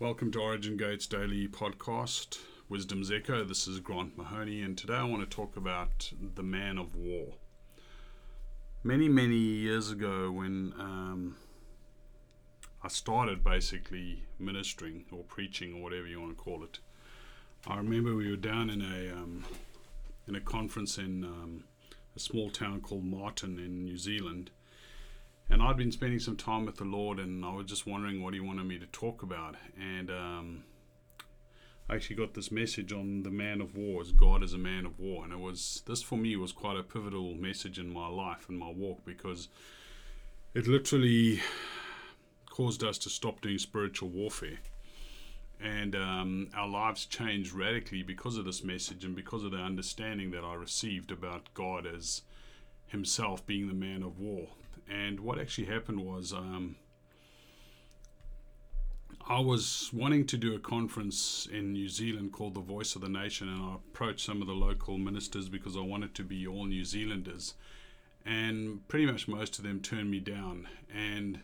Welcome to Origin Gates Daily Podcast, Wisdom's Echo. This is Grant Mahoney, and today I want to talk about the man of war. Many, many years ago, when um, I started basically ministering or preaching or whatever you want to call it, I remember we were down in a um, in a conference in um, a small town called Marton in New Zealand and I'd been spending some time with the Lord, and I was just wondering what He wanted me to talk about. And um, I actually got this message on the man of war, as God is a man of war, and it was this for me was quite a pivotal message in my life and my walk because it literally caused us to stop doing spiritual warfare. And um, our lives changed radically because of this message and because of the understanding that I received about God as Himself being the man of war and what actually happened was um, I was wanting to do a conference in New Zealand called The Voice of the Nation, and I approached some of the local ministers because I wanted to be all New Zealanders. And pretty much most of them turned me down. And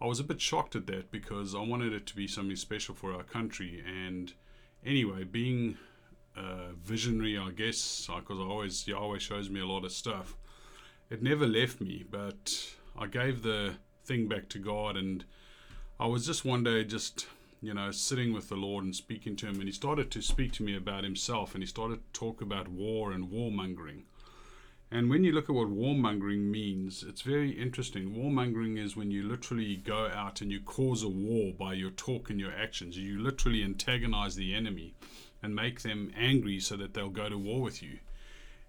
I was a bit shocked at that because I wanted it to be something special for our country. And anyway, being a visionary, I guess, because I always Yahweh shows me a lot of stuff it never left me, but I gave the thing back to God, and I was just one day just you know sitting with the Lord and speaking to Him, and He started to speak to me about Himself, and He started to talk about war and warmongering. And when you look at what warmongering means, it's very interesting. Warmongering is when you literally go out and you cause a war by your talk and your actions. You literally antagonize the enemy and make them angry so that they'll go to war with you.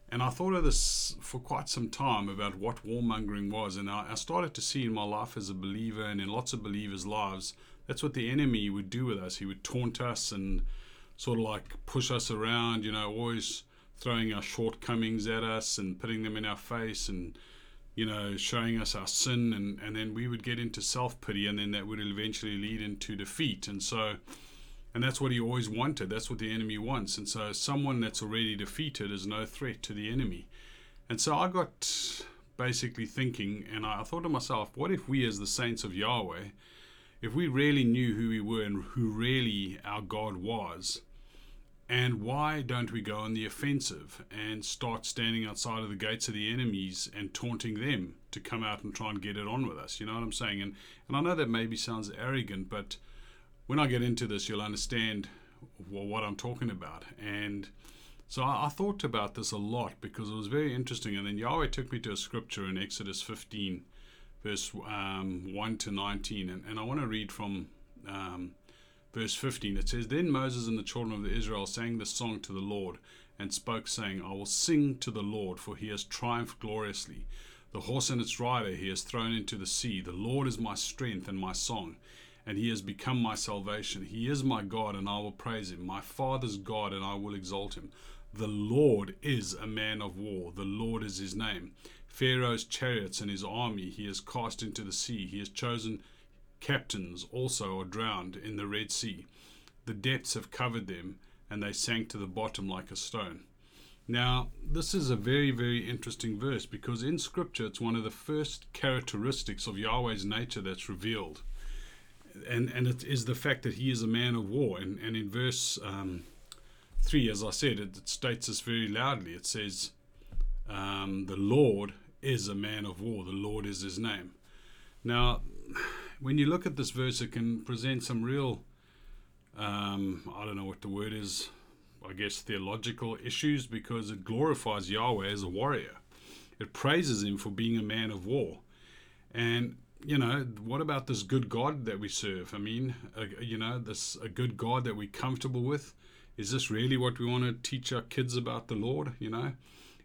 And I thought of this for quite some time about what warmongering was. And I, I, started to see in my life as a believer and in lots of believers' lives, that's what the enemy would do with us. He would taunt us and sort of like push us around, you know, always throwing our shortcomings at us and putting them in our face and, you know, showing us our sin. And, and then we would get into self pity and then that would eventually lead into defeat. And so, and that's what he always wanted. That's what the enemy wants. And so someone that's already defeated is no threat to the enemy. And so I got basically thinking, and I thought to myself, what if we, as the saints of Yahweh, if we really knew who we were and who really our God was, and why don't we go on the offensive and start standing outside of the gates of the enemies and taunting them to come out and try and get it on with us? You know what I'm saying? And and I know that maybe sounds arrogant, but when I get into this, you'll understand what I'm talking about. And so I, I, thought about this a lot because it was very interesting. And then Yahweh took me to a scripture in Exodus 15, verse um, 1 to 19. And, and I want to read from um, verse 15. It says, Then Moses and the children of Israel sang this song to the Lord and spoke, saying, I will sing to the Lord, for he has triumphed gloriously. The horse and its rider he has thrown into the sea. The Lord is my strength and my song and he has become my salvation. He is my God, and I will praise him. My Father's God, and I will exalt him. The Lord is a man of war. The Lord is his name. Pharaoh's chariots and his army he has cast into the sea. He has chosen captains also are drowned in the Red Sea. The depths have covered them, and they sank to the bottom like a stone. Now, this is a very, very interesting verse because in Scripture it's one of the first characteristics of Yahweh's nature that's revealed and and it is the fact that he is a man of war. And and in verse um, three, as I said, it, it, states this very loudly. It says, um, "The Lord is a man of war. The Lord is His name." Now, when you look at this verse, it can present some real, um, I don't know what the word is. I guess theological issues because it glorifies Yahweh as a warrior. It praises him for being a man of war. And you know, what about this good God that we serve? I mean, a, you know, this a good God that we're comfortable with. Is this really what we want to teach our kids about the Lord? You know,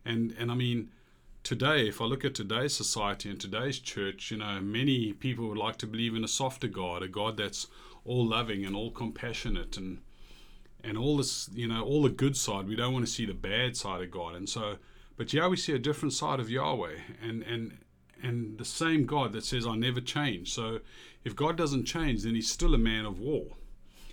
and and I mean, today, if I look at today's society and today's church, you know, many people would like to believe in a softer God, a God that's all loving and all compassionate and and all this, you know, all the good side. We don't want to see the bad side of God, and so, but yeah, we see a different side of Yahweh, and and and the same God that says, I never change. So if God doesn't change, then he's still a man of war.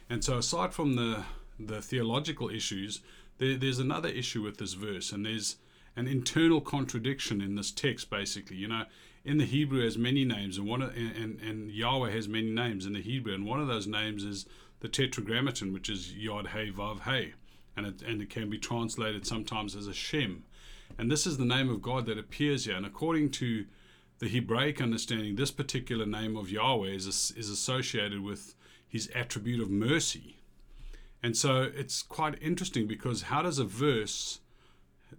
And so, aside from the, the theological issues, there, there's another issue with this verse, and there's an internal contradiction in this text, basically. You know, in the Hebrew has many names, and one and, and Yahweh has many names in the Hebrew, and one of those names is the tetragrammaton, which is Yod Hey Vav Hey, and it, and it can be translated sometimes as HaShem. And this is the name of God that appears here. And according to the Hebraic understanding, this particular name of Yahweh is, is associated with his attribute of mercy. And so it's quite interesting because how does a verse,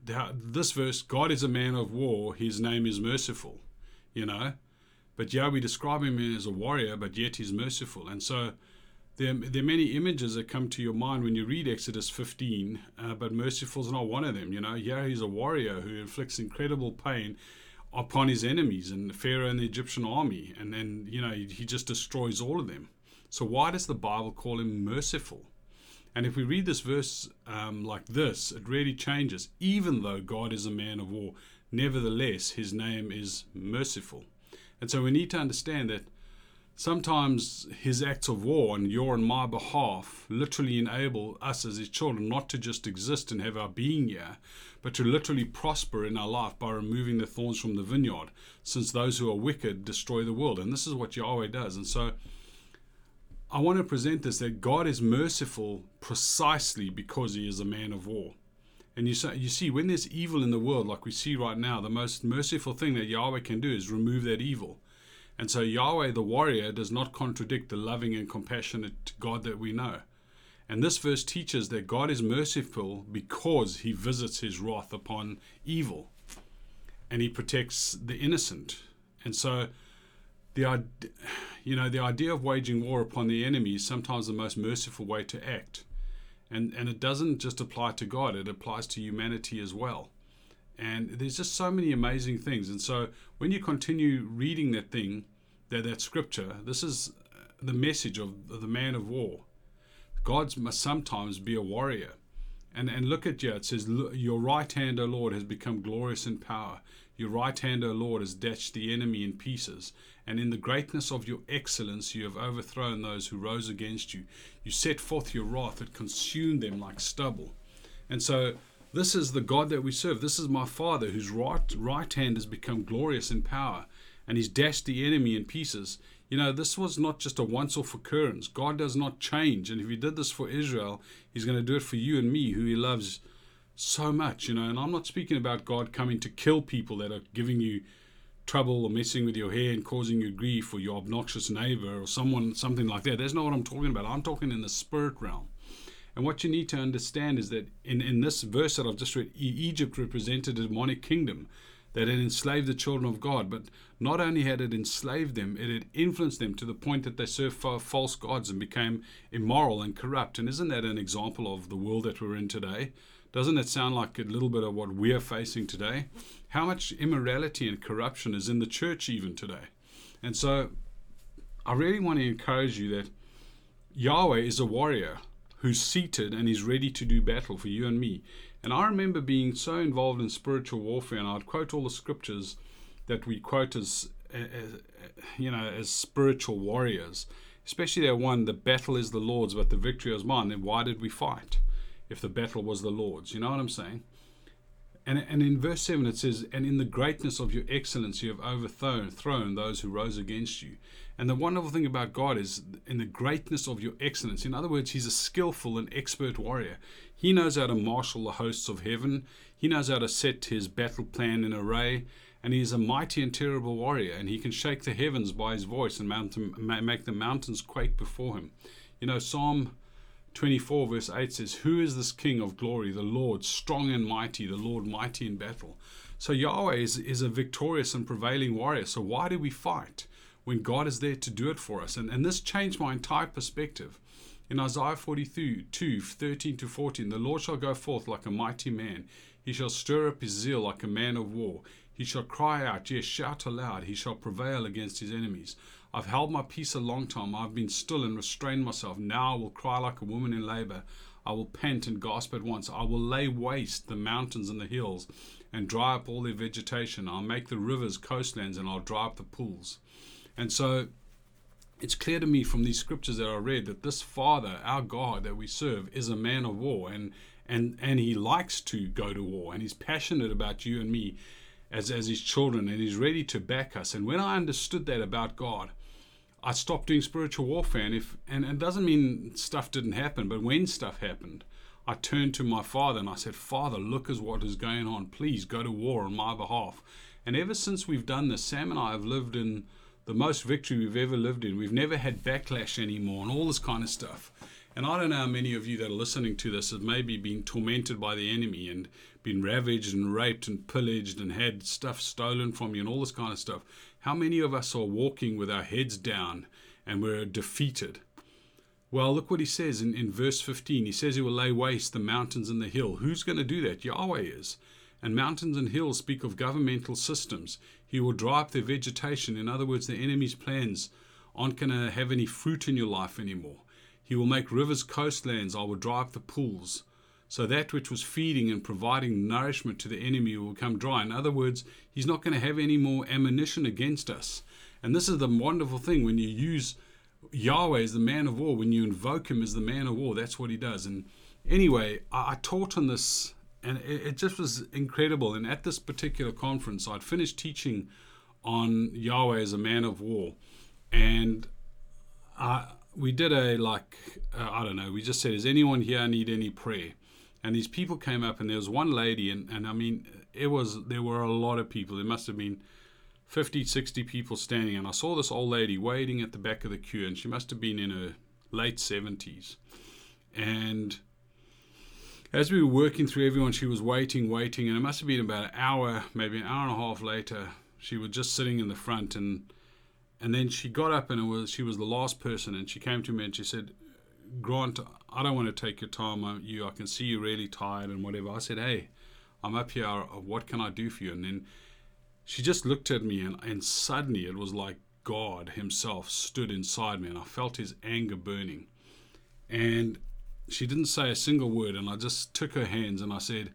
this verse, God is a man of war, his name is merciful, you know? But yeah, we describe him as a warrior, but yet he's merciful. And so there, there are many images that come to your mind when you read Exodus 15, uh, but merciful is not one of them. You know, yeah, he's a warrior who inflicts incredible pain upon his enemies and Pharaoh and the Egyptian army, and then you know he, just destroys all of them. So why does the Bible call him merciful? And if we read this verse um, like this, it really changes. Even though God is a man of war, nevertheless his name is merciful. And so we need to understand that sometimes his acts of war on your and my behalf literally enable us as his children not to just exist and have our being here, but to literally prosper in our life by removing the thorns from the vineyard, since those who are wicked destroy the world. And this is what Yahweh does. And so I want to present this that God is merciful precisely because he is a man of war. And you, say, you see, when there's evil in the world, like we see right now, the most merciful thing that Yahweh can do is remove that evil. And so Yahweh, the warrior, does not contradict the loving and compassionate God that we know. And this verse teaches that God is merciful because he visits his wrath upon evil and he protects the innocent. And so the you know the idea of waging war upon the enemy is sometimes the most merciful way to act and and it doesn't just apply to God it applies to humanity as well and there's just so many amazing things. And so when you continue reading that thing that that scripture this is uh, the message of the man of war. God must sometimes be a warrior. And and look at you it says your right hand o lord has become glorious in power. Your right hand, O Lord, has dashed the enemy in pieces, and in the greatness of your excellence you have overthrown those who rose against you. You set forth your wrath, it consumed them like stubble. And so, this is the God that we serve. This is my Father, whose right, right hand has become glorious in power, and he's dashed the enemy in pieces. You know, this was not just a once off occurrence. God does not change. And if he did this for Israel, he's going to do it for you and me, who he loves so much, you know. And I'm not speaking about God coming to kill people that are giving you trouble or messing with your hair and causing you grief or your obnoxious neighbor or someone, something like that. That's not what I'm talking about. I'm talking in the spirit realm. And what you need to understand is that in, in this verse that I've just read, Egypt represented a demonic kingdom that had enslaved the children of God. But not only had it enslaved them, it had influenced them to the point that they served false gods and became immoral and corrupt. And isn't that an example of the world that we're in today? Doesn't it sound like a little bit of what we're facing today? How much immorality and corruption is in the church even today? And so I really want to encourage you that Yahweh is a warrior who's seated and is ready to do battle for you and me. And I remember being so involved in spiritual warfare, and I'd quote all the scriptures that we quote as, as you know, as spiritual warriors. Especially that one, the battle is the Lord's, but the victory is mine. Then why did we fight? if the battle was the Lord's. You know what I'm saying? And, and in verse 7 it says, And in the greatness of your excellence you have overthrown thrown those who rose against you. And the wonderful thing about God is, in the greatness of your excellence, in other words, He's a skillful and expert warrior. He knows how to marshal the hosts of heaven, He knows how to set His battle plan in array, and He is a mighty and terrible warrior, and He can shake the heavens by His voice and make the mountains quake before Him. You know, Psalm 24, verse 8 says, Who is this King of glory? The Lord, strong and mighty, the Lord, mighty in battle. So Yahweh is, is a victorious and prevailing warrior. So why do we fight when God is there to do it for us? And, and this changed my entire perspective. In Isaiah 42, 13 to 14, the Lord shall go forth like a mighty man. He shall stir up his zeal like a man of war. He shall cry out, yes, shout aloud. He shall prevail against his enemies. I've held my peace a long time. I've been still and restrained myself. Now I will cry like a woman in labor. I will pant and gasp at once. I will lay waste the mountains and the hills and dry up all their vegetation. I'll make the rivers coastlands and I'll dry up the pools. And so it's clear to me from these scriptures that I read that this Father, our God that we serve, is a man of war and and and he likes to go to war and he's passionate about you and me as as his children and he's ready to back us. And when I understood that about God, I stopped doing spiritual warfare. And if and, it doesn't mean stuff didn't happen, but when stuff happened, I turned to my father and I said, Father, look at what is going on. Please go to war on my behalf. And ever since we've done this, Sam and I have lived in the most victory we've ever lived in. We've never had backlash anymore and all this kind of stuff. And I don't know how many of you that are listening to this have maybe been tormented by the enemy and been ravaged and raped and pillaged and had stuff stolen from you and all this kind of stuff. How many of us are walking with our heads down and we're defeated? Well, look what he says in, in verse 15. He says he will lay waste the mountains and the hill. Who's going to do that? Yahweh is. And mountains and hills speak of governmental systems. He will dry up their vegetation. In other words, the enemy's plans aren't going to have any fruit in your life anymore. He will make rivers coastlands. I will dry up the pools. So that which was feeding and providing nourishment to the enemy will come dry. In other words, he's not going to have any more ammunition against us. And this is the wonderful thing when you use Yahweh as the man of war, when you invoke him as the man of war, that's what he does. And anyway, I, I taught on this and it, it just was incredible. And at this particular conference, I'd finished teaching on Yahweh as a man of war, and I, we did a like uh, I don't know. We just said, "Does anyone here need any prayer?" And these people came up, and there was one lady, and, and I mean, it was there were a lot of people. There must have been 50, 60 people standing, and I saw this old lady waiting at the back of the queue, and she must have been in her late 70s, and as we were working through everyone, she was waiting, waiting, and it must have been about an hour, maybe an hour and a half later. She was just sitting in the front, and and then she got up, and it was she was the last person, and she came to me and she said, "Grant, I don't want to take your time. I, you, I can see you're really tired and whatever." I said, "Hey, I'm up here. Uh, what can I do for you?" And then she just looked at me, and and suddenly it was like God Himself stood inside me, and I felt His anger burning, and she didn't say a single word, and I just took her hands and I said,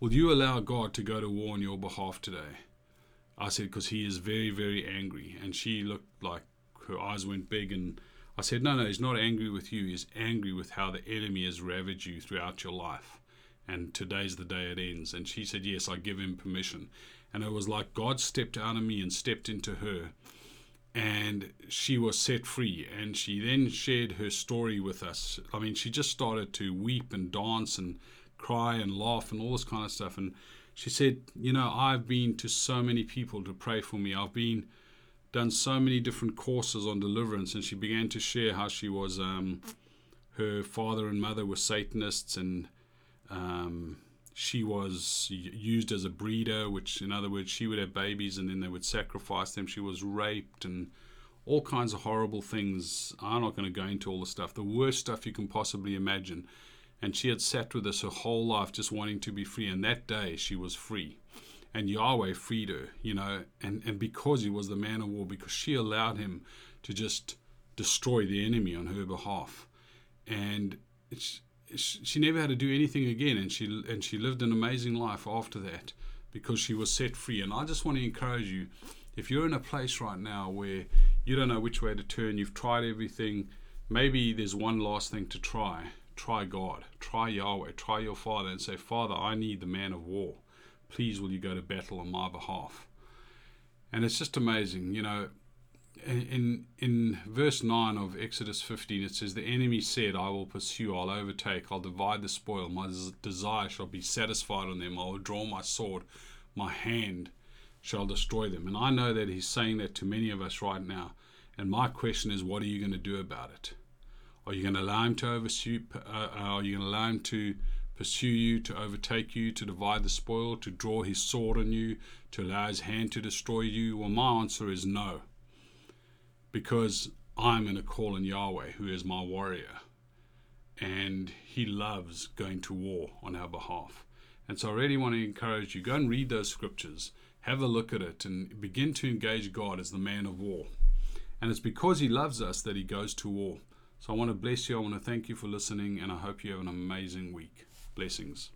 Will you allow God to go to war on your behalf today? I said, Because he is very, very angry. And she looked like her eyes went big. And I said, No, no, he's not angry with you. He's angry with how the enemy has ravaged you throughout your life. And today's the day it ends. And she said, Yes, I give him permission. And it was like God stepped out of me and stepped into her and she was set free and she then shared her story with us i mean she just started to weep and dance and cry and laugh and all this kind of stuff and she said you know i've been to so many people to pray for me i've been done so many different courses on deliverance and she began to share how she was um, her father and mother were satanists and um, she was used as a breeder, which, in other words, she would have babies and then they would sacrifice them. She was raped and all kinds of horrible things. I'm not going to go into all the stuff, the worst stuff you can possibly imagine. And she had sat with us her whole life just wanting to be free. And that day she was free. And Yahweh freed her, you know, and, and because he was the man of war, because she allowed him to just destroy the enemy on her behalf. And it's, she never had to do anything again, and she and she lived an amazing life after that because she was set free. And I just want to encourage you, if you're in a place right now where you don't know which way to turn, you've tried everything, maybe there's one last thing to try. Try God, try Yahweh, try your Father, and say, Father, I need the man of war. Please, will you go to battle on my behalf? And it's just amazing, you know in in verse 9 of Exodus 15 it says the enemy said I will pursue I'll overtake I'll divide the spoil. My desire shall be satisfied on them. I will draw my sword. My hand shall destroy them. And I know that he's saying that to many of us right now. And my question is what are you going to do about it? Are you going to allow him to overshoot uh, are you going to allow him to pursue you to overtake you to divide the spoil to draw his sword on you to allow his hand to destroy you well my answer is no because I'm going to call on Yahweh, who is my warrior, and he loves going to war on our behalf. And so I really want to encourage you go and read those scriptures, have a look at it, and begin to engage God as the man of war. And it's because he loves us that he goes to war. So I want to bless you. I want to thank you for listening, and I hope you have an amazing week. Blessings.